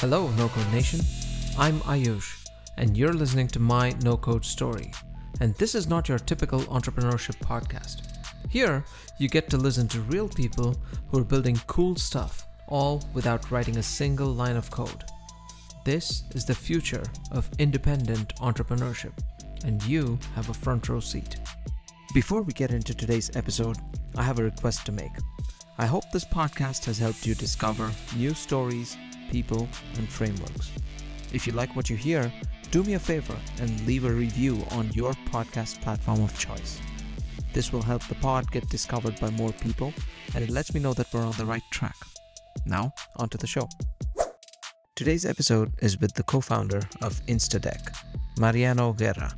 Hello, No Code Nation. I'm Ayush, and you're listening to my No Code Story. And this is not your typical entrepreneurship podcast. Here, you get to listen to real people who are building cool stuff, all without writing a single line of code. This is the future of independent entrepreneurship, and you have a front row seat. Before we get into today's episode, I have a request to make. I hope this podcast has helped you discover new stories, people, and frameworks. If you like what you hear, do me a favor and leave a review on your podcast platform of choice. This will help the pod get discovered by more people and it lets me know that we're on the right track. Now, on to the show. Today's episode is with the co founder of Instadeck, Mariano Guerra.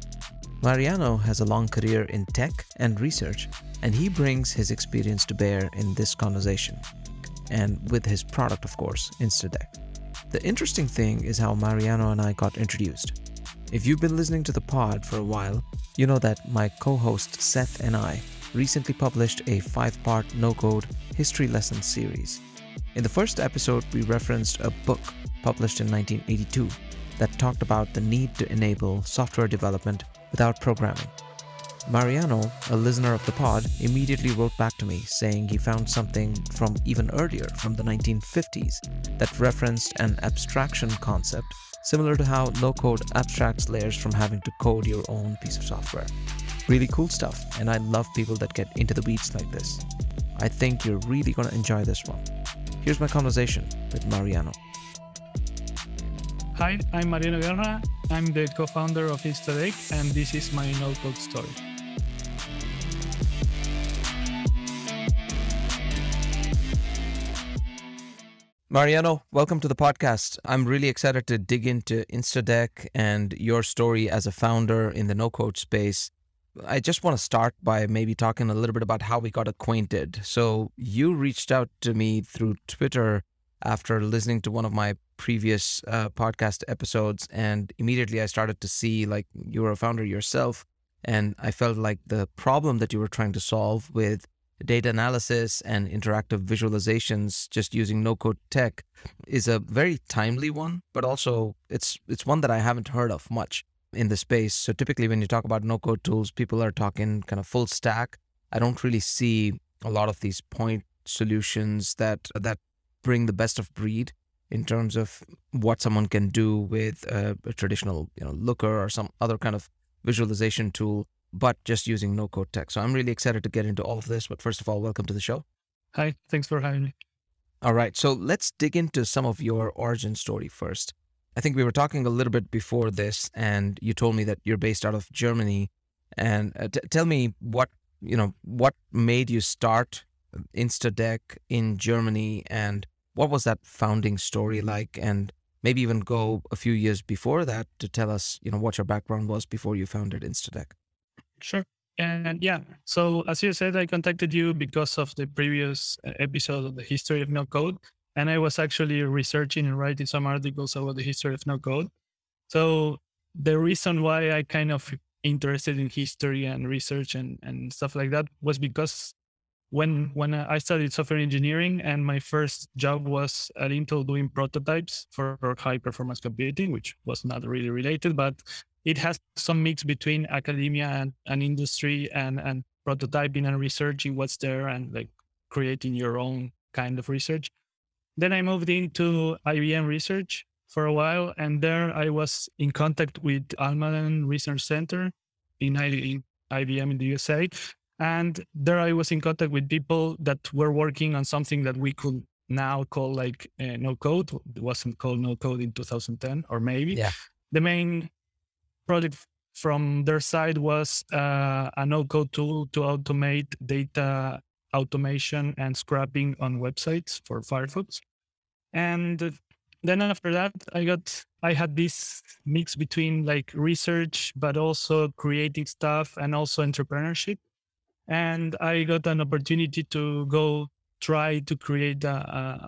Mariano has a long career in tech and research, and he brings his experience to bear in this conversation. And with his product, of course, Instadeck. The interesting thing is how Mariano and I got introduced. If you've been listening to the pod for a while, you know that my co host Seth and I recently published a five part no code history lesson series. In the first episode, we referenced a book published in 1982 that talked about the need to enable software development without programming. Mariano, a listener of the pod, immediately wrote back to me saying he found something from even earlier, from the 1950s, that referenced an abstraction concept similar to how no code abstracts layers from having to code your own piece of software. Really cool stuff, and I love people that get into the weeds like this. I think you're really going to enjoy this one. Here's my conversation with Mariano. Hi, I'm Mariano Guerra. I'm the co-founder of Instadeck, and this is my no-code story. Mariano, welcome to the podcast. I'm really excited to dig into Instadeck and your story as a founder in the no code space. I just want to start by maybe talking a little bit about how we got acquainted. So, you reached out to me through Twitter after listening to one of my previous uh, podcast episodes, and immediately I started to see like you were a founder yourself. And I felt like the problem that you were trying to solve with data analysis and interactive visualizations just using no code tech is a very timely one but also it's it's one that I haven't heard of much in the space. So typically when you talk about no code tools people are talking kind of full stack. I don't really see a lot of these point solutions that that bring the best of breed in terms of what someone can do with a, a traditional you know looker or some other kind of visualization tool but just using no code tech. So I'm really excited to get into all of this. But first of all, welcome to the show. Hi, thanks for having me. All right. So let's dig into some of your origin story first. I think we were talking a little bit before this, and you told me that you're based out of Germany. And uh, t- tell me what you know what made you start Instadeck in Germany, and what was that founding story like, and maybe even go a few years before that to tell us you know what your background was before you founded Instadeck. Sure. And yeah, so as you said, I contacted you because of the previous uh, episode of the history of no code. And I was actually researching and writing some articles about the history of no code. So the reason why I kind of interested in history and research and, and stuff like that was because when when I studied software engineering and my first job was at Intel doing prototypes for, for high performance computing, which was not really related, but it has some mix between academia and, and industry and, and prototyping and researching what's there and like creating your own kind of research. Then I moved into IBM research for a while, and there I was in contact with Almaden Research Center in IBM in the USA. And there I was in contact with people that were working on something that we could now call like uh, no code. It wasn't called no code in 2010 or maybe. Yeah. The main project from their side was uh, a no-code tool to automate data automation and scrapping on websites for Firefox. And then after that, I got I had this mix between like research, but also creating stuff and also entrepreneurship. And I got an opportunity to go try to create a,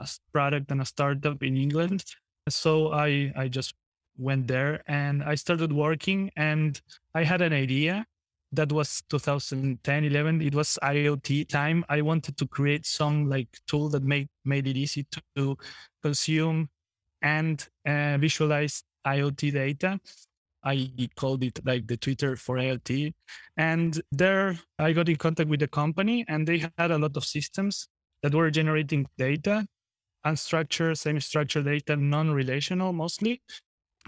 a product and a startup in England. So I I just went there and I started working and I had an idea that was 2010 11 it was iot time i wanted to create some like tool that made made it easy to consume and uh, visualize IoT data. I called it like the Twitter for IoT. And there I got in contact with the company and they had a lot of systems that were generating data, unstructured, semi-structured data, non-relational mostly.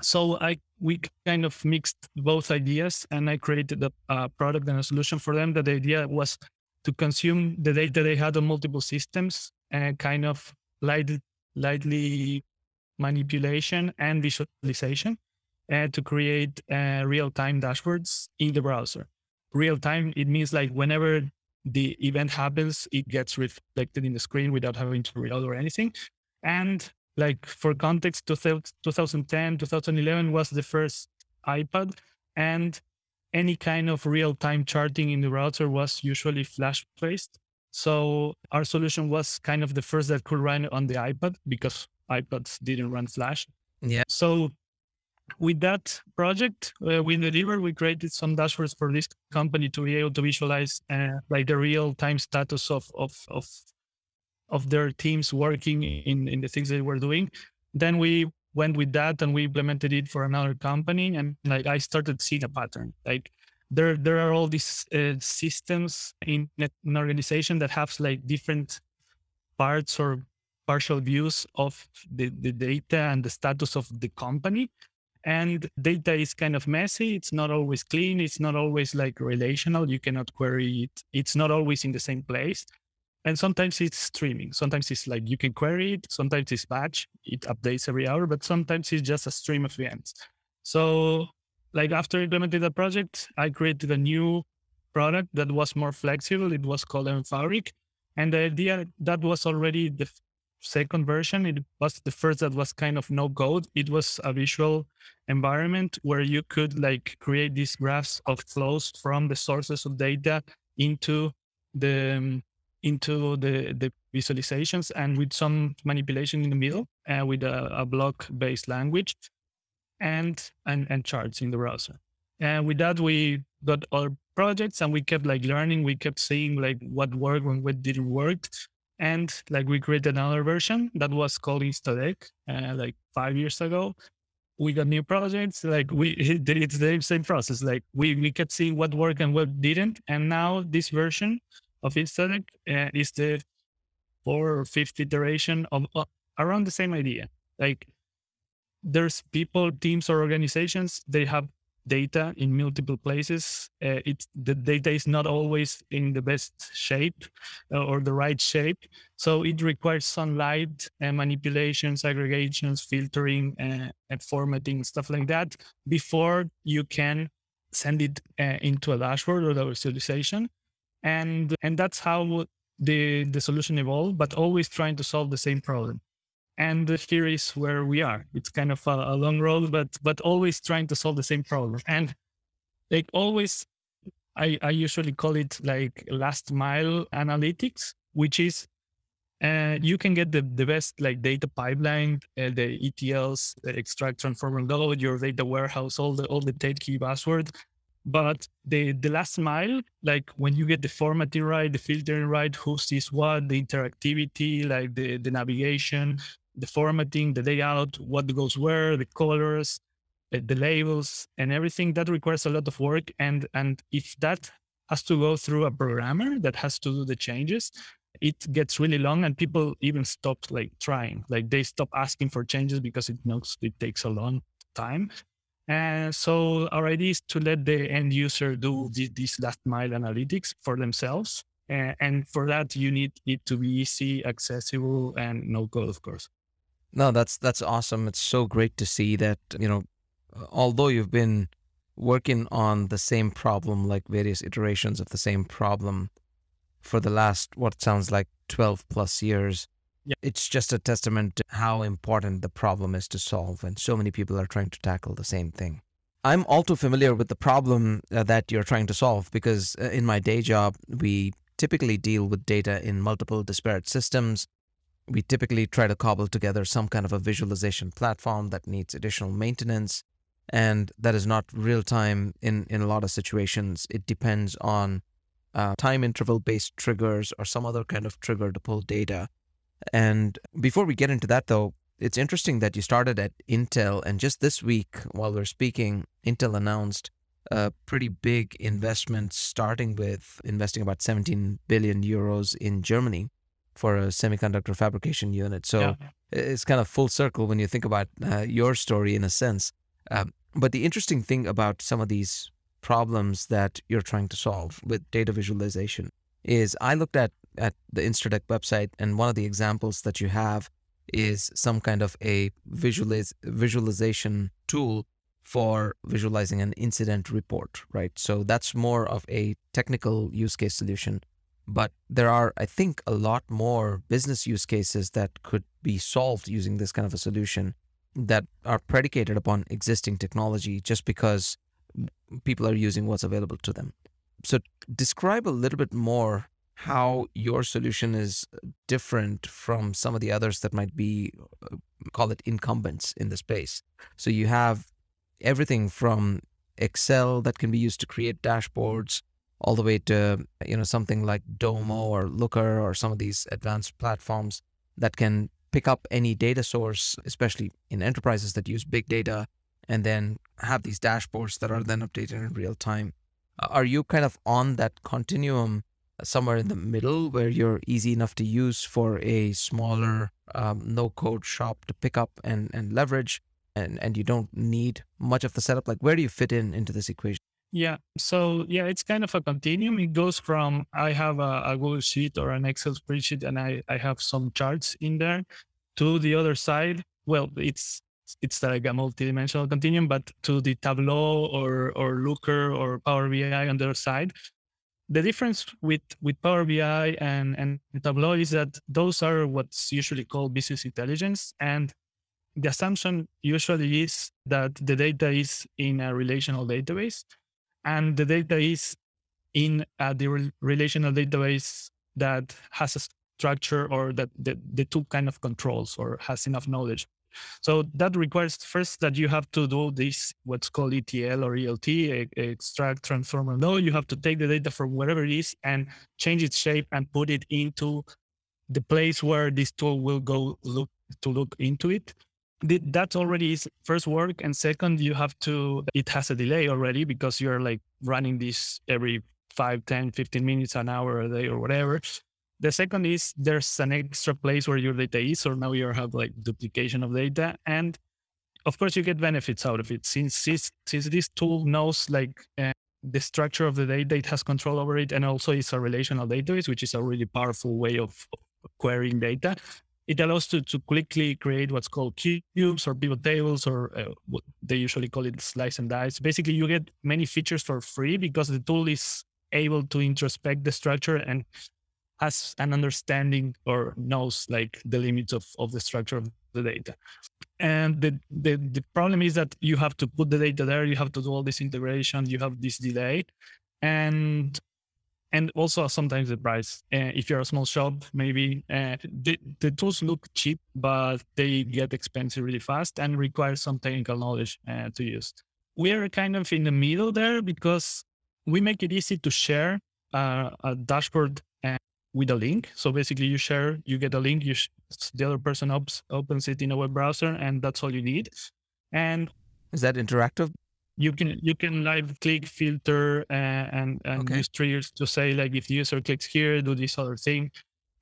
So I we kind of mixed both ideas and I created a, a product and a solution for them. That the idea was to consume the data they had on multiple systems and kind of light, lightly manipulation and visualization and to create uh, real-time dashboards in the browser. Real-time, it means like whenever the event happens, it gets reflected in the screen without having to reload or anything. And like for context, 2010, 2011 was the first iPad and any kind of real-time charting in the router was usually flash-based. So our solution was kind of the first that could run on the iPad because iPads didn't run Flash. Yeah. So with that project, uh, we delivered, we created some dashboards for this company to be able to visualize uh, like the real time status of, of, of, of their teams working in, in the things they were doing. Then we went with that and we implemented it for another company. And like, I started seeing a pattern, like there, there are all these uh, systems in an organization that have like different parts or partial views of the, the data and the status of the company. And data is kind of messy. It's not always clean. It's not always like relational. You cannot query it. It's not always in the same place and sometimes it's streaming. Sometimes it's like you can query it. Sometimes it's batch. It updates every hour but sometimes it's just a stream of events. So like after implementing the project i created a new product that was more flexible. It was called mFabric and the idea that was already the second version. It was the first that was kind of no code. It was a visual environment where you could like create these graphs of flows from the sources of data into the um, into the the visualizations and with some manipulation in the middle uh, with a, a block based language and, and and charts in the browser. And with that, we got our projects and we kept like learning. We kept seeing like what worked and what didn't work. And like we created another version that was called InstaDeck uh, like five years ago. We got new projects. Like we, did it's the same process. Like we, we kept seeing what worked and what didn't. And now this version of InstaDeck uh, is the four or fifth iteration of uh, around the same idea. Like there's people, teams, or organizations, they have data in multiple places. Uh, it's the data is not always in the best shape uh, or the right shape, so it requires sunlight and manipulations, aggregations, filtering, uh, and formatting stuff like that before you can send it uh, into a dashboard or the visualization. And and that's how the the solution evolved, but always trying to solve the same problem. And here is where we are. It's kind of a, a, long road but but always trying to solve the same problem. And like always i i usually call it like last mile analytics which is uh, you can get the, the best like data pipeline uh, the etls the extract transform and load your data warehouse all the all the take key buzzword but the the last mile like when you get the formatting right the filtering right who sees what the interactivity like the the navigation the formatting, the layout, what goes where, the colors, uh, the labels, and everything that requires a lot of work. And and if that has to go through a programmer that has to do the changes, it gets really long, and people even stop like trying. Like they stop asking for changes because it knows it takes a long time. And so our idea is to let the end user do this, this last mile analytics for themselves. Uh, and for that, you need it to be easy, accessible, and no code, of course. No, that's that's awesome. It's so great to see that, you know, although you've been working on the same problem, like various iterations of the same problem for the last what sounds like 12 plus years, yeah. it's just a testament to how important the problem is to solve. And so many people are trying to tackle the same thing. I'm all too familiar with the problem uh, that you're trying to solve because uh, in my day job, we typically deal with data in multiple disparate systems we typically try to cobble together some kind of a visualization platform that needs additional maintenance and that is not real time in, in a lot of situations. It depends on uh, time interval based triggers or some other kind of trigger to pull data. And before we get into that, though, it's interesting that you started at Intel, and just this week, while we're speaking, Intel announced a pretty big investment, starting with investing about 17 billion euros in Germany for a semiconductor fabrication unit. So Yeah. it's kind of full circle when you think about uh, your story in a sense. Um, but the interesting thing about some of these problems that you're trying to solve with data visualization is I looked at at the Instadeck website, and one of the examples that you have is some kind of a visualiz- visualization tool for visualizing an incident report, right? So that's more of a technical use case solution. But there are, I think, a lot more business use cases that could be solved using this kind of a solution that are predicated upon existing technology just because people are using what's available to them. So, describe a little bit more how your solution is different from some of the others that might be, uh, call it incumbents in the space. So, you have everything from Excel that can be used to create dashboards all the way to you know something like Domo or Looker or some of these advanced platforms that can pick up any data source, especially in enterprises that use big data, and then have these dashboards that are then updated in real time. Are you kind of on that continuum somewhere in the middle where you're easy enough to use for a smaller um, no code shop to pick up and, and leverage? And, and you don't need much of the setup. Like, where do you fit in into this equation? Yeah. So yeah, it's kind of a continuum. It goes from I have a, a Google Sheet or an Excel spreadsheet and I, I have some charts in there to the other side. Well, it's it's like a multidimensional continuum, but to the Tableau or or Looker or Power BI on the other side. The difference with with Power BI and, and Tableau is that those are what's usually called business intelligence. And the assumption usually is that the data is in a relational database and the data is in uh, the rel- relational database that has a structure or that the, the two kind of controls or has enough knowledge. So that requires first that you have to do this what's called ETL or ELT, extract, transform, and load. You have to take the data from wherever it is and change its shape and put it into the place where this tool will go look to look into it that already is first work and second you have to it has a delay already because you're like running this every 5 10 15 minutes an hour a day or whatever the second is there's an extra place where your data is or now you have like duplication of data. And of course you get benefits out of it. Since this, since this tool knows like uh, the structure of the data it has control over it and also it's a relational database which is a really powerful way of of querying data it allows to, to quickly create what's called cubes or pivot tables or uh, what they usually call it slice and dice. Basically you get many features for free because the tool is able to introspect the structure and has an understanding or knows like the limits of, of the structure of the data and the, the the problem is that you have to put the data there you have to do all this integration you have this delay and and also sometimes the price. Uh, if you're a small shop, maybe uh, the, the tools look cheap, but they get expensive really fast and require some technical knowledge uh, to use. We are kind of in the middle there because we make it easy to share uh, a dashboard uh, with a link. So basically, you share, you get a link, you sh- the other person ops, opens it in a web browser, and that's all you need. And Is that interactive? you can you can live click filter uh, and and Okay. use triggers to say like if the user clicks here do this other thing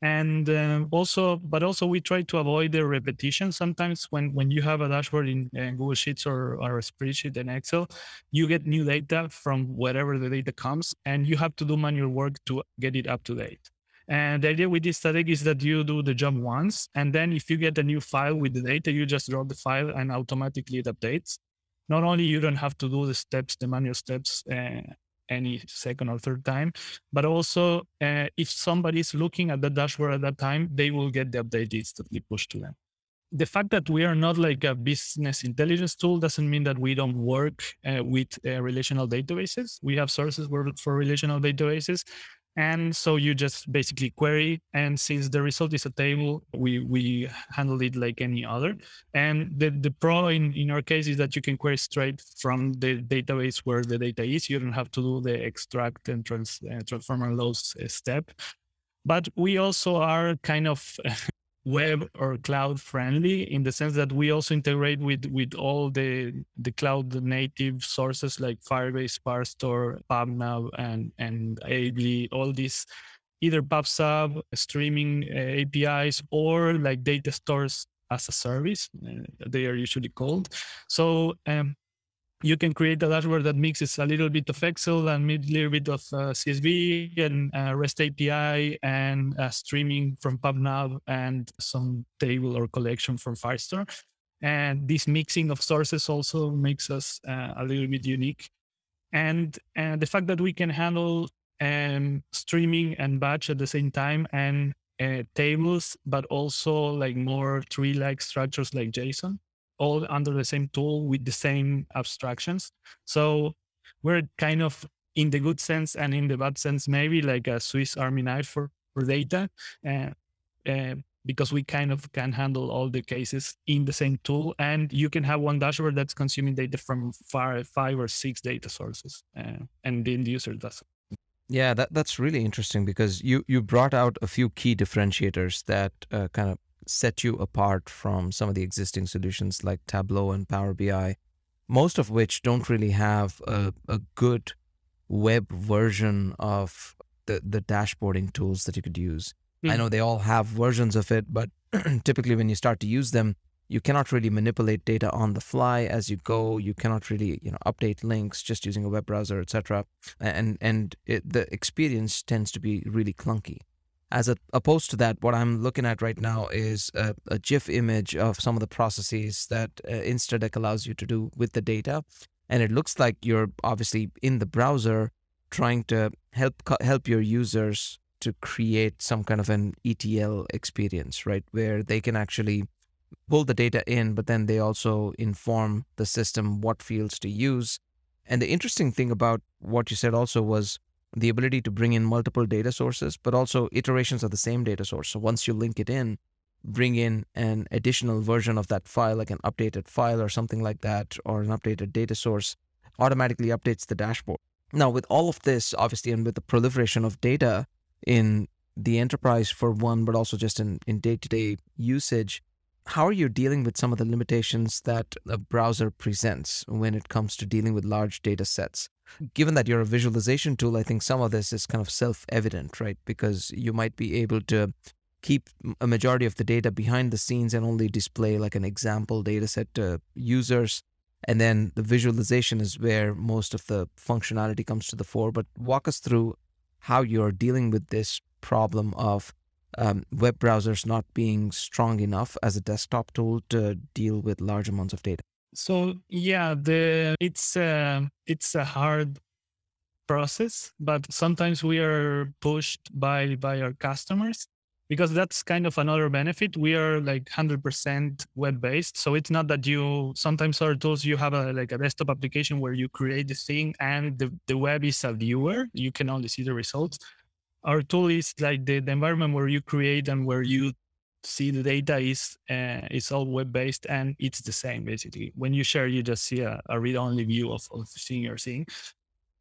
and um, also but also we try to avoid the repetition sometimes when when you have a dashboard in, uh google sheets or, or a spreadsheet in excel you get new data from wherever the data comes and you have to do manual work to get it up to date and the idea with Instadeck is that you do the job once and then if you get a new file with the data you just drop the file and automatically it updates not only you don't have to do the steps, the manual steps, uh, any second or third time, but also uh, if somebody is looking at the dashboard at that time, they will get the update instantly pushed to them. The fact that we are not like a business intelligence tool doesn't mean that we don't work uh, with uh, relational databases. We have sources for, for relational databases. And so you just basically query, and since the result is a table, we we handle it like any other. And the, the pro in, in our case is that you can query straight from the database where the data is. You don't have to do the extract and trans, uh, transform and load step. But we also are kind of web or cloud friendly in the sense that we also integrate with with all the the cloud native sources like Firebase, ParseStore, PubNub, and and Ably, all these either PubSub streaming uh, APIs or like data stores as a service. Uh, they are usually called. So um, you can create a dashboard that mixes a little bit of Excel and a little bit of uh, CSV and uh, REST API and uh, streaming from PubNub and some table or collection from Firestore. And this mixing of sources also makes us uh, a little bit unique. And, and the fact that we can handle um, streaming and batch at the same time and uh, tables, but also like more tree-like structures like JSON all under the same tool with the same abstractions. So we're kind of in the good sense and in the bad sense, maybe like a Swiss Army knife for, for data. Uh, uh, because we kind of can handle all the cases in the same tool and you can have one dashboard that's consuming data from five, five or six data sources uh, and the end user does yeah that, that's really interesting because you you brought out a few key differentiators that uh, kind of set you apart from some of the existing solutions like Tableau and Power BI, most of which don't really have a, a good web version of the, the dashboarding tools that you could use. Mm. I hmm. know they all have versions of it, but typically when you start to use them, you cannot really manipulate data on the fly as you go. You cannot really, you know, update links just using a web browser, etc. And and it, the experience tends to be really clunky. As a, opposed to that, what I'm looking at right now is a, a GIF image of some of the processes that uh, Instadeck allows you to do with the data. And it looks like you're obviously in the browser trying to help help your users to create some kind of an ETL experience, right? Where they can actually pull the data in, but then they also inform the system what fields to use. And the interesting thing about what you said also was the ability to bring in multiple data sources, but also iterations of the same data source. So once you link it in, bring in an additional version of that file, like an updated file or something like that, or an updated data source, automatically updates the dashboard. Now, with all of this, obviously, and with the proliferation of data in the enterprise for one, but also just in, in day-to-day usage, how are you dealing with some of the limitations that a browser presents when it comes to dealing with large data sets? Given that you're a visualization tool, I think some of this is kind of self evident, right? Because you might be able to keep a majority of the data behind the scenes and only display like an example data set to users. And then the visualization is where most of the functionality comes to the fore. But walk us through how you're dealing with this problem of um, web browsers not being strong enough as a desktop tool to deal with large amounts of data? So yeah, the it's uh, it's a hard process, but sometimes we are pushed by by our customers because that's kind of another benefit. We are like 100% web based, so it's not that you sometimes our tools you have a like a desktop application where you create the thing and the, the web is a viewer. You can only see the results our tool is like the, the environment where you create and where you see the data is uh, it's all web based and it's the same basically. When you share, you just see a, a read only view of, of seeing you're seeing,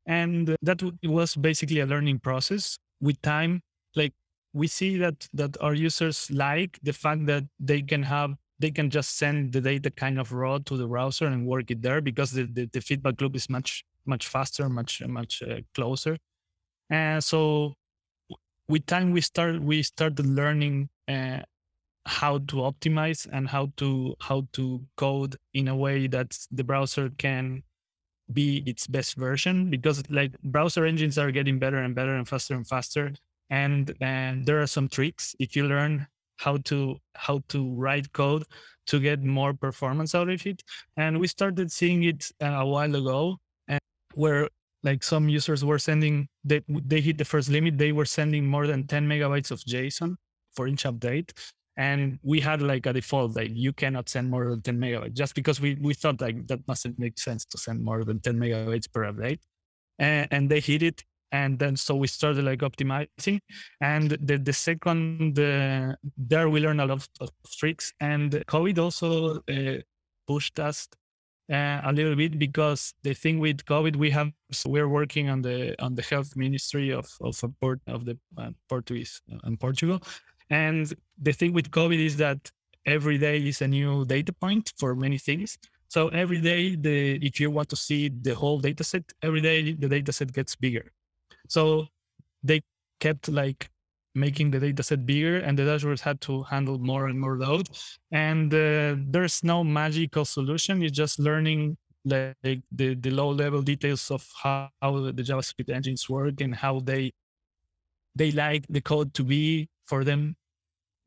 and that was basically a learning process. With time, like we see that that our users like the fact that they can have they can just send the data kind of raw to the browser and work it there because the, the, the feedback loop is much much faster, much much uh, closer. And so with time we start we started learning uh, how to optimize and how to how to code in a way that the browser can be its best version because like browser engines are getting better and better and faster and faster. And and there are some tricks if you learn how to how to write code to get more performance out of it. And we started seeing it uh, a while ago and where like some users were sending they, they hit the first limit. They were sending more than 10 megabytes of json for each update and we had like a default like you cannot send more than 10 megabytes just because we, we thought like that mustn't make sense to send more than 10 megabytes per update. And, and they hit it and then so we started like optimizing. And the, the second uh, there we learned a lot of tricks. And covid also uh, pushed us uh, a little bit because the thing with COVID, we have so we're working on the on the health ministry of of port of the uh, Portuguese uh, and Portugal, And the thing with COVID is that every day is a new data point for many things. So every day, the if you want to see the whole data set, every day the data set gets bigger. So they kept like making the data set bigger and the dashboards had to handle more and more load. And uh, there's no magical solution. It's just learning like the, the low level details of how, how the JavaScript engines work and how they they like the code to be for them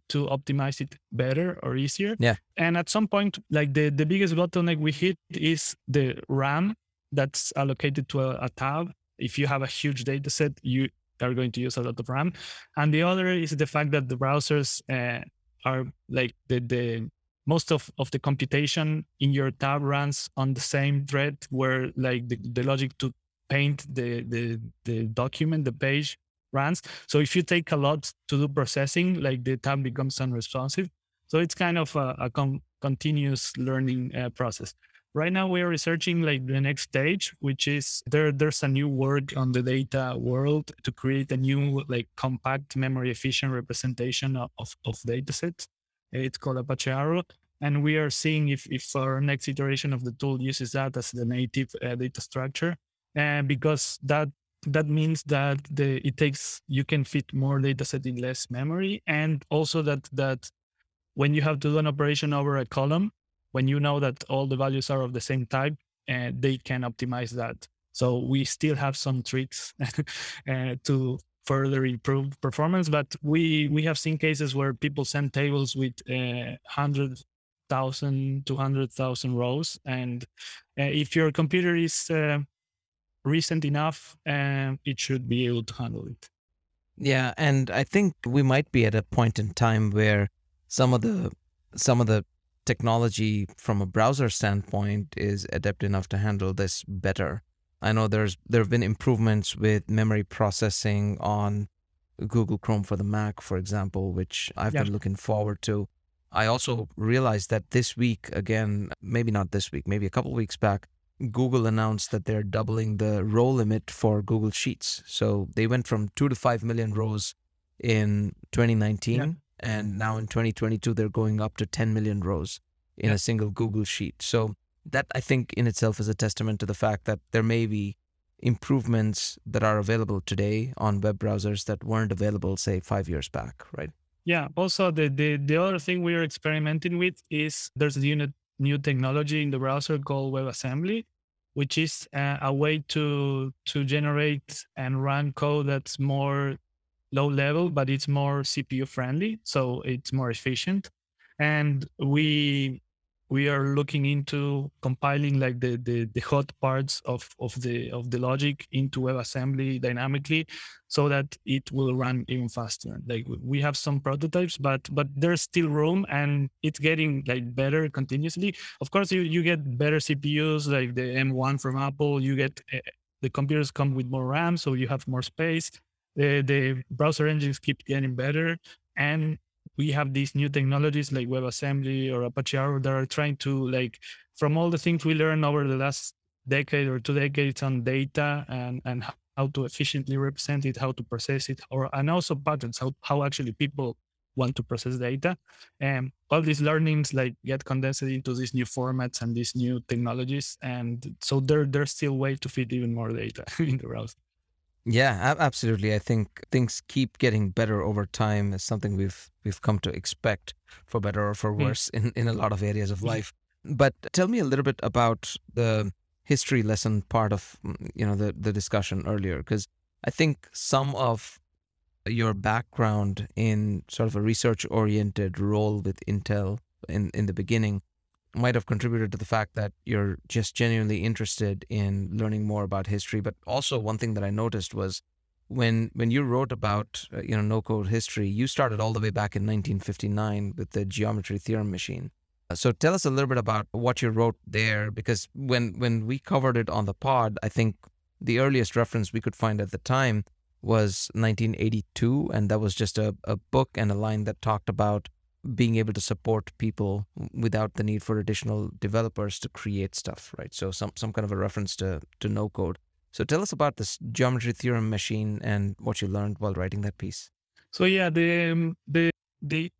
to optimize it better or easier. Yeah. And at some point, like the, the biggest bottleneck we hit is the RAM that's allocated to a, a tab. If you have a huge data set, you are going to use a lot of RAM. And the other is the fact that the browsers uh, are like the, the most of, of the computation in your tab runs on the same thread where like the, the logic to paint the, the, the document, the page runs. So if you take a lot to do processing, like the tab becomes unresponsive. So it's kind of a, a com- continuous learning uh, process. Right now we're researching like the next stage, which is there. There's a new work on the data world to create a new like compact memory efficient representation of, of, of data sets. It's called Apache Arrow. And we are seeing if, if our next iteration of the tool uses that as the native uh, data structure. And because that that means that the it takes you can fit more data set in less memory and also that that when you have to do an operation over a column when you know that all the values are of the same type uh, they can optimize that. So we still have some tricks uh, to further improve performance but we we have seen cases where people send tables with uh, 100,000 200,000 rows and uh, if your computer is uh, recent enough, and it should be able to handle it. Yeah, and I think we might be at a point in time where some of the some of the technology from a browser standpoint is adept enough to handle this better. I know there's there have been improvements with memory processing on Google Chrome for the Mac, for example, which I've yeah. been looking forward to. I also realized that this week, again, maybe not this week, maybe a couple weeks back, Google announced that they're doubling the row limit for Google Sheets. So they went from two to five million rows in 2019, yeah. and now in 2022 they're going up to 10 million rows in yeah. a single Google Sheet. So that I think in itself is a testament to the fact that there may be improvements that are available today on web browsers that weren't available, say, five years back, right? Yeah. Also, the the, the other thing we are experimenting with is there's a unit new technology in the browser called WebAssembly, which is uh, a way to to generate and run code that's more low level, but it's more CPU friendly, so it's more efficient. And we we are looking into compiling like the, the, the hot parts of, of the of the logic into WebAssembly dynamically so that it will run even faster. Like we have some prototypes, but but there's still room and it's getting like better continuously. Of course, you, you get better CPUs like the M1 from Apple. You get uh, the computers come with more RAM, so you have more space. The the browser engines keep getting better, and we have these new technologies like WebAssembly or Apache Arrow that are trying to like from all the things we learned over the last decade or two decades on data and and how to efficiently represent it, how to process it, or and also patterns, how how actually people want to process data. And all these learnings like get condensed into these new formats and these new technologies. And so there there's still way to fit even more data in the browser. Yeah, absolutely. I think things keep getting better over time. Is something we've we've come to expect, for better or for hmm. worse, mm. in in a lot of areas of life. But tell me a little bit about the history lesson part of mm, you know the the discussion earlier, because I think some of your background in sort of a research oriented role with Intel in in the beginning might have contributed to the fact that you're just genuinely interested in learning more about history. But also, one thing that I noticed was when when you wrote about uh, you know no code history, you started all the way back in 1959 with the geometry theorem machine. Uh, so tell us a little bit about what you wrote there, because when when we covered it on the pod, I think the earliest reference we could find at the time was 1982, and that was just a, a book and a line that talked about being able to support people without the need for additional developers to create stuff, right? So some some kind of a reference to to no code. So tell us about this geometry theorem machine and what you learned while writing that piece. So yeah, the um, the the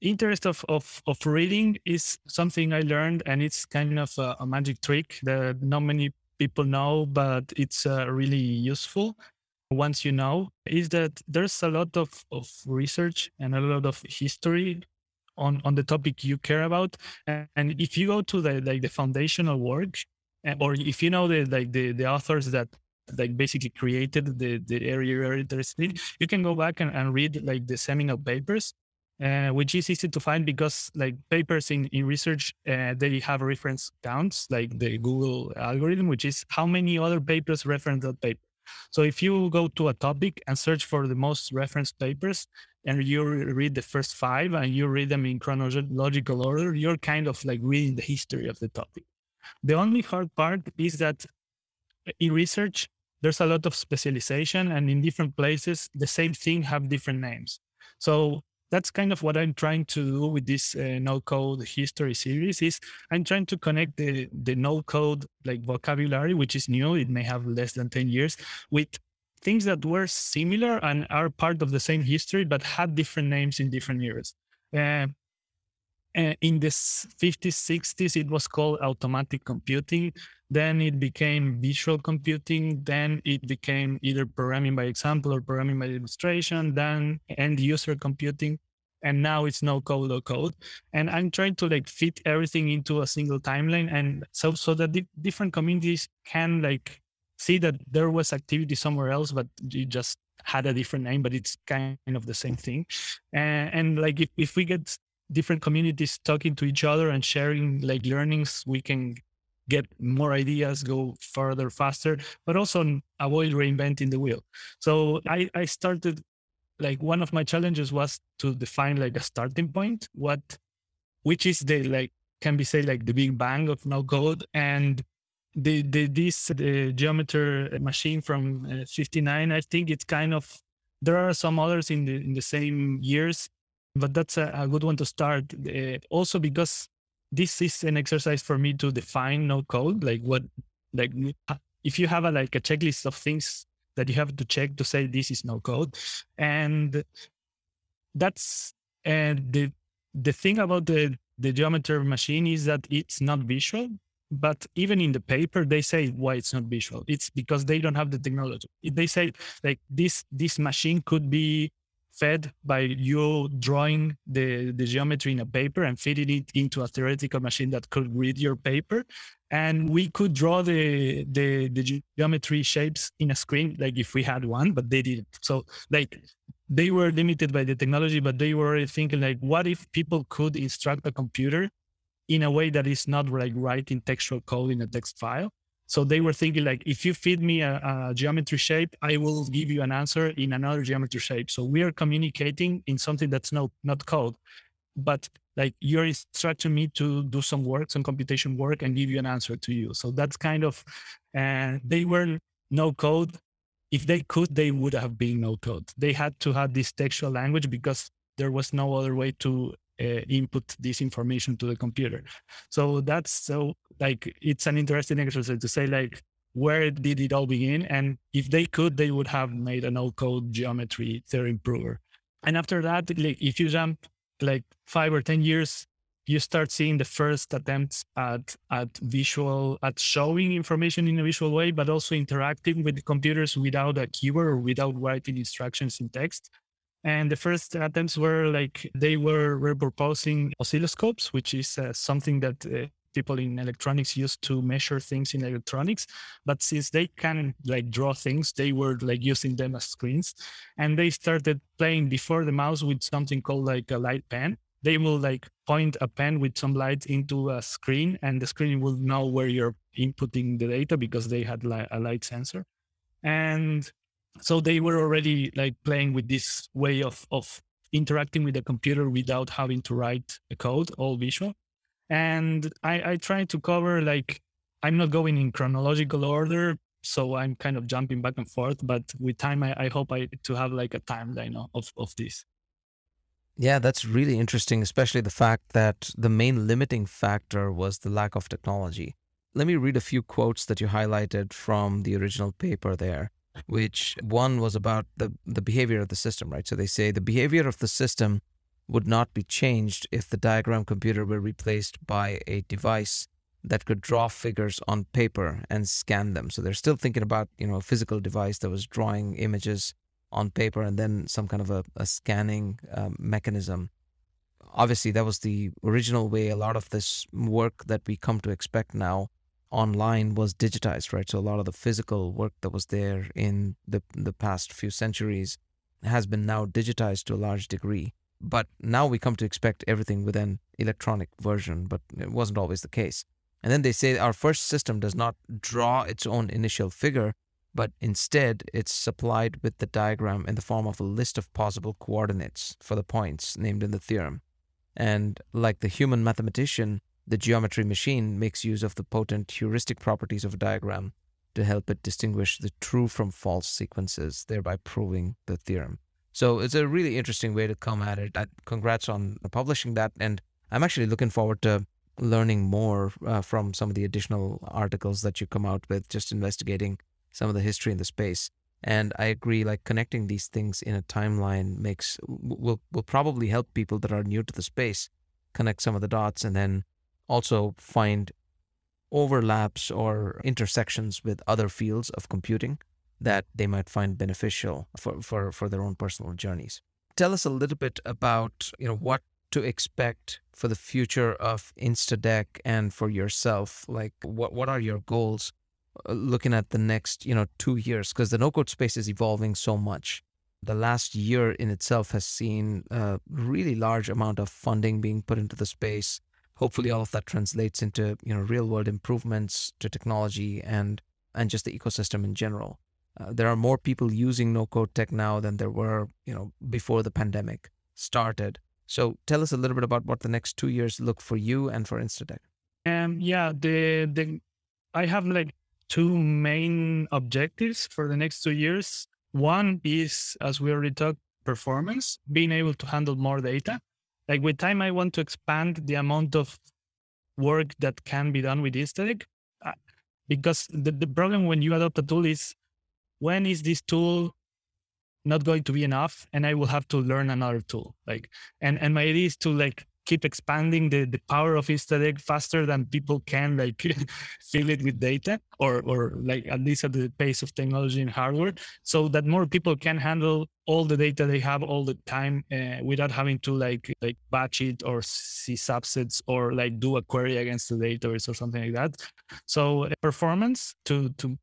interest of, of, of reading is something I learned, and it's kind of a, a magic trick that not many people know, but it's uh, really useful once you know, is that there's a lot of, of research and a lot of history on, on the topic you care about. And, and if you go to the like the foundational work, eh, or if you know the like the, the authors that like basically created the, the area you're interested in, you can go back and, and read like the seminal papers uh, which is easy to find because like papers in, in research, uh, they have reference counts, like the Google algorithm, which is how many other papers reference that paper. So if you go to a topic and search for the most referenced papers, and you read the first five and you read them in chronological order, you're kind of like reading the history of the topic. The only hard part is that in research, there's a lot of specialization, and in different places, the same thing have different names. So that's kind of what I'm trying to do with this uh, no code history series is I'm trying to connect the the no code like vocabulary which is new it may have less than 10 years with things that were similar and are part of the same history but had different names in different years. Uh, in the 50s 60s it was called automatic computing. Then it became visual computing. Then it became either programming by example or programming by demonstration then end user computing. And now it's no code or code. And i'm trying to like fit everything into a single timeline. And so so that the different communities can like see that there was activity somewhere else but you just had a different name but it's kind of the same thing. And, and like if, if we get different communities talking to each other and sharing like learnings, we can get more ideas, go further, faster, but also avoid reinventing the wheel. So I, I started like one of my challenges was to define like a starting point, what which is the like can be say like the big bang of no code and the, the this the geometry machine from uh, 59 i think it's kind of there are some others in the in the same years but that's a, a good one to start. Uh, also because this is an exercise for me to define no code, like what, like if you have a like a checklist of things that you have to check to say this is no code, and that's and the the thing about the the geometry machine is that it's not visual but even in the paper they say why it's not visual it's because they don't have the technology they say like this this machine could be fed by you drawing the, the geometry in a paper and feeding it into a theoretical machine that could read your paper. And we could draw the, the, the geometry shapes in a screen, like if we had one, but they didn't. So like they were limited by the technology, but they were thinking like, what if people could instruct a computer in a way that is not like writing textual code in a text file? So they were thinking like, if you feed me a, a, geometry shape, I will give you an answer in another geometry shape. So we are communicating in something that's no not code, but like you're instructing me to do some work, some computation work, and give you an answer to you. So that's kind of, and uh, they were no code. If they could, they would have been no code. They had to have this textual language because there was no other way to Uh, input this information to the computer. So that's so like it's an interesting exercise to say like where did it all begin? And if they could, they would have made an no-code geometry theorem prover. And after that, like if you jump like five or ten years, you start seeing the first attempts at at visual at showing information in a visual way, but also interacting with the computers without a keyboard or without writing instructions in text. And the first attempts were like they were repurposing oscilloscopes, which is uh, something that uh, people in electronics use to measure things in electronics. But since they can like draw things, they were like using them as screens. And they started playing before the mouse with something called like a light pen. They will like point a pen with some light into a screen, and the screen will know where you're inputting the data because they had li- a light sensor. And so they were already like playing with this way of of interacting with the computer without having to write a code all visual. And i i try to cover like i'm not going in chronological order so i'm kind of jumping back and forth but with time i, I hope i to have like a timeline of of this. Yeah that's really interesting especially the fact that the main limiting factor was the lack of technology. Let me read a few quotes that you highlighted from the original paper there which one was about the, the behavior of the system, right? So they say the behavior of the system would not be changed if the diagram computer were replaced by a device that could draw figures on paper and scan them. So they're still thinking about, you know, a physical device that was drawing images on paper and then some kind of a, a scanning um, mechanism. Obviously, that was the original way a lot of this work that we come to expect now online was digitized, right? So a lot of the physical work that was there in the the past few centuries has been now digitized to a large degree. But now we come to expect everything with an electronic version, but it wasn't always the case. And then they say our first system does not draw its own initial figure, but instead it's supplied with the diagram in the form of a list of possible coordinates for the points named in the theorem. And like the human mathematician, the geometry machine makes use of the potent heuristic properties of a diagram to help it distinguish the true from false sequences, thereby proving the theorem. So it's a really interesting way to come at it. I, Congrats on publishing that. And I'm actually looking forward to learning more uh, from some of the additional articles that you come out with, just investigating some of the history in the space. And I agree, like connecting these things in a timeline makes will will probably help people that are new to the space connect some of the dots and then also find overlaps or intersections with other fields of computing that they might find beneficial for, for, for their own personal journeys. Tell us a little bit about you know what to expect for the future of Instadeck and for yourself. Like what what are your goals uh, looking at the next you know two years? Because the no code space is evolving so much. The last year in itself has seen a really large amount of funding being put into the space. Hopefully, all of that translates into you know real world improvements to technology and and just the ecosystem in general. Uh, there are more people using no code tech now than there were, you know, before the pandemic started. So tell us a little bit about what the next two years look for you and for Instadeck. Um, yeah, the the I have like two main objectives for the next two years. One is, as we already talked, performance, being able to handle more data. Like with time, I want to expand the amount of work that can be done with Instadeck. Uh, because the, the problem when you adopt a tool is when is this tool not going to be enough and i will have to learn another tool like and and my idea is to like keep expanding the, the power of Instadeck faster than people can like fill it with data or or like at least at the pace of technology and hardware so that more people can handle all the data they have all the time uh, without having to like like batch it or see subsets or like do a query against the database or something like that so uh, performance to to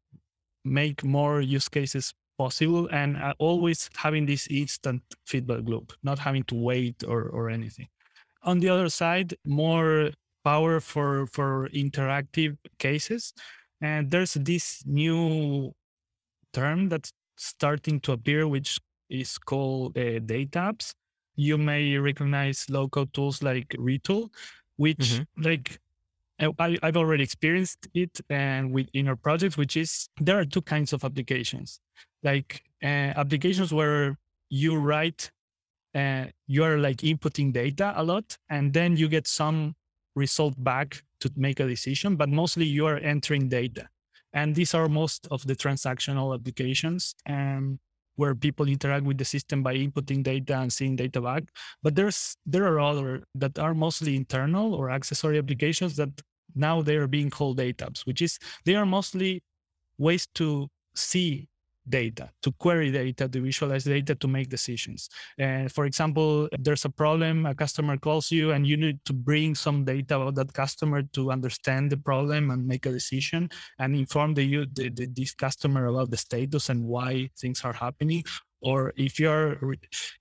make more use cases possible and uh, always having this instant feedback loop, not having to wait or, or anything. On the other side, more power for, for interactive cases. And there's this new term that's starting to appear, which is called uh, data apps. You may recognize low code tools like Retool, which mm-hmm. like I, have already experienced it and with in our projects, which is there are two kinds of applications, like uh, applications where you write, uh, you are like inputting data a lot, and then you get some result back to make a decision, but mostly you are entering data. And these are most of the transactional applications. Um, where people interact with the system by inputting data and seeing data back. But there's there are other that are mostly internal or accessory applications that now they are being called data apps, which is they are mostly ways to see data, to query data, to visualize data, to make decisions. And for example, there's a problem, a customer calls you, and you need to bring some data about that customer to understand the problem and make a decision and inform the, the, the this customer about the status and why things are happening or if you're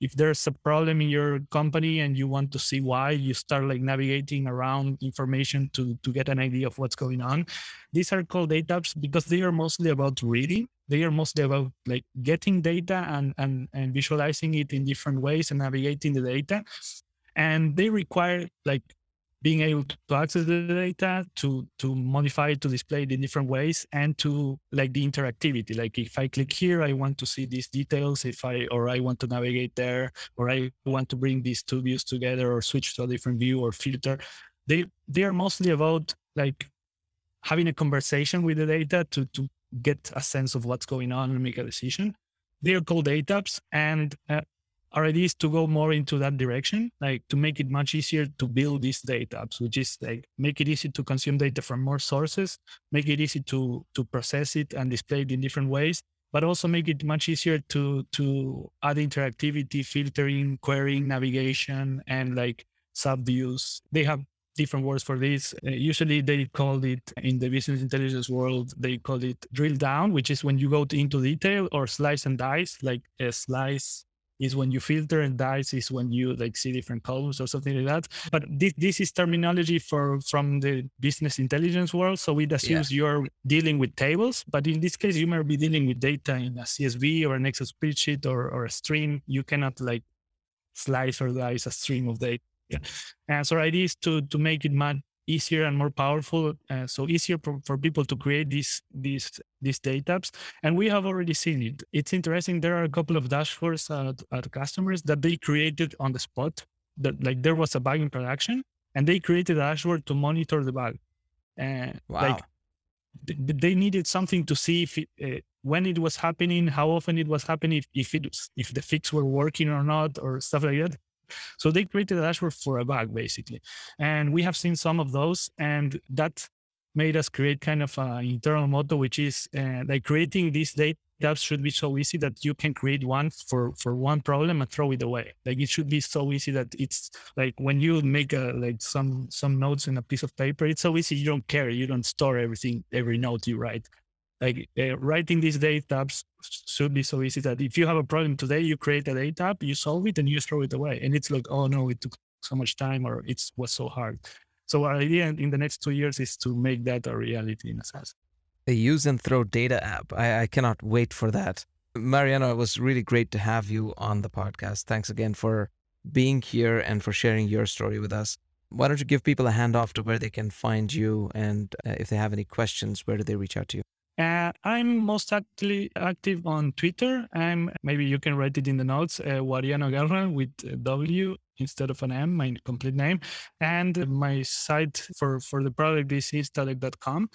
if there's a problem in your company and you want to see why you start like navigating around information to to get an idea of what's going on. These are called data apps because they are mostly about reading. They are mostly about like getting data and and, and visualizing it in different ways and navigating the data. And they require like being able to access the data to to modify it to display it in different ways and to like the interactivity. Like if i click here i want to see these details. If i or i want to navigate there or i want to bring these two views together or switch to a different view or filter. They they are mostly about like having a conversation with the data to to get a sense of what's going on and make a decision. They are called data apps and uh, our idea is to go more into that direction, like to make it much easier to build these data apps, which is like make it easy to consume data from more sources, make it easy to to process it and display it in different ways, but also make it much easier to to add interactivity, filtering, querying, navigation, and like subviews. They have different words for this. Uh, usually they call it in the business intelligence world, they call it drill down, which is when you go to, into detail or slice and dice, like a slice is when you filter and dice is when you like see different columns or something like that. But this, this is terminology for from the business intelligence world. So it assumes yeah. you're dealing with tables, but in this case, you might be dealing with data in a CSV or an Excel spreadsheet or, or a stream. You cannot like slice or dice a stream of data. Yeah. And so idea is to to make it much easier and more powerful. Uh, so easier for, for people to create these these these data apps. And we have already seen it. It's interesting. There are a couple of dashboards at, at customers that they created on the spot. That like there was a bug in production, and they created a dashboard to monitor the bug. And uh, wow. like they needed something to see if it, uh, when it was happening, how often it was happening, if, if it was, if the fix were working or not, or stuff like that. So they created a dashboard for a bug, basically. And we have seen some of those, and that made us create kind of an internal motto, which is uh, like creating these data should be so easy that you can create one for for one problem and throw it away. Like it should be so easy that it's like when you make a like some some notes in a piece of paper, it's so easy you don't care, you don't store everything every note you write like uh, writing these data apps should be so easy that if you have a problem today, you create a data app, you solve it, and you throw it away. And it's like, oh no, it took so much time, or it was so hard. So our idea in the next two years is to make that a reality in a sense. A use and throw data app. I, I cannot wait for that. Mariano, it was really great to have you on the podcast. Thanks again for being here and for sharing your story with us. Why don't you give people a handoff to where they can find you? And uh, if they have any questions, where do they reach out to you? Uh, I'm most actively active on Twitter. I'm maybe you can write it in the notes. Uh, Wariano Guerra with W instead of an M, my complete name, and my site for for the product is instadeck.com.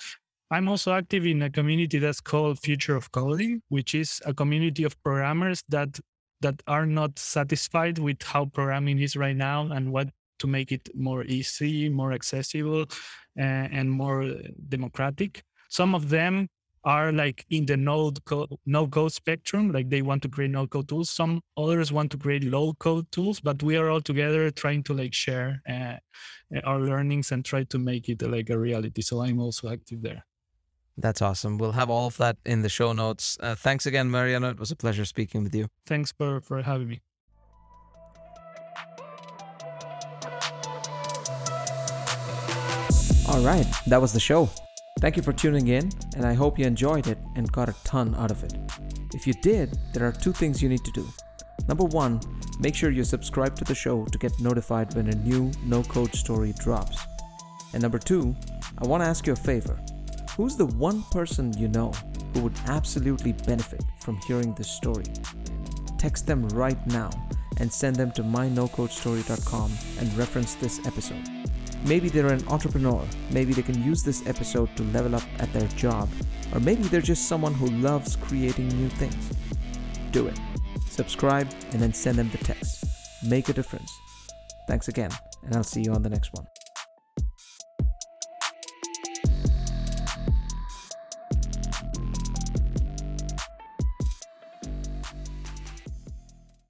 I'm also active in a community that's called Future of Coding, which is a community of programmers that that are not satisfied with how programming is right now and what to make it more easy, more accessible, uh, and more democratic. Some of them are like in the node code, no code spectrum, like they want to create no code tools. Some others want to create low code tools, but we are all together trying to like share uh, our learnings and try to make it like a reality. So I'm also active there. That's awesome. We'll have all of that in the show notes. Uh, thanks again, Mariano. It was a pleasure speaking with you. Thanks for, for having me. All right, that was the show. Thank you for tuning in, and I hope you enjoyed it and got a ton out of it. If you did, there are two things you need to do. Number one, make sure you subscribe to the show to get notified when a new no code story drops. And number two, I want to ask you a favor. Who's the one person you know who would absolutely benefit from hearing this story? Text them right now and send them to mynocodestory.com and reference this episode. Maybe they're an entrepreneur. Maybe they can use this episode to level up at their job. Or maybe they're just someone who loves creating new things. Do it. Subscribe and then send them the text. Make a difference. Thanks again, and I'll see you on the next one.